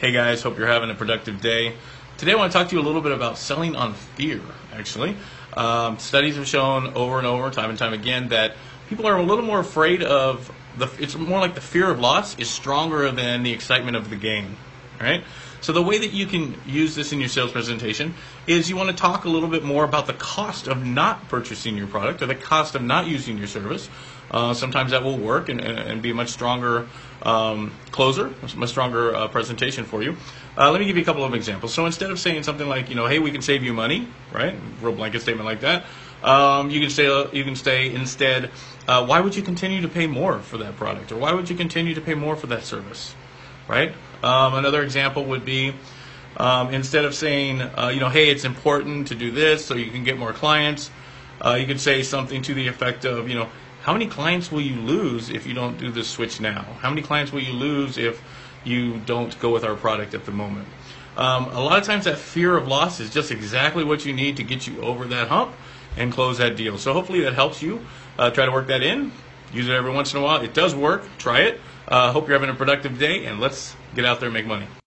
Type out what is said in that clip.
Hey guys, hope you're having a productive day. Today I want to talk to you a little bit about selling on fear, actually. Um, studies have shown over and over, time and time again, that people are a little more afraid of the, it's more like the fear of loss is stronger than the excitement of the gain, right? So the way that you can use this in your sales presentation is you want to talk a little bit more about the cost of not purchasing your product or the cost of not using your service. Uh, sometimes that will work and, and be a much stronger um, closer, a much stronger uh, presentation for you. Uh, let me give you a couple of examples. So instead of saying something like, you know, hey, we can save you money, right? Real blanket statement like that. Um, you can say you can say instead, uh, why would you continue to pay more for that product, or why would you continue to pay more for that service? Right? Um, another example would be um, instead of saying, uh, you know, hey, it's important to do this so you can get more clients, uh, you could say something to the effect of, you know, how many clients will you lose if you don't do this switch now? How many clients will you lose if you don't go with our product at the moment? Um, a lot of times that fear of loss is just exactly what you need to get you over that hump and close that deal. So hopefully that helps you. Uh, try to work that in. Use it every once in a while. It does work. Try it. Uh, hope you're having a productive day, and let's get out there and make money.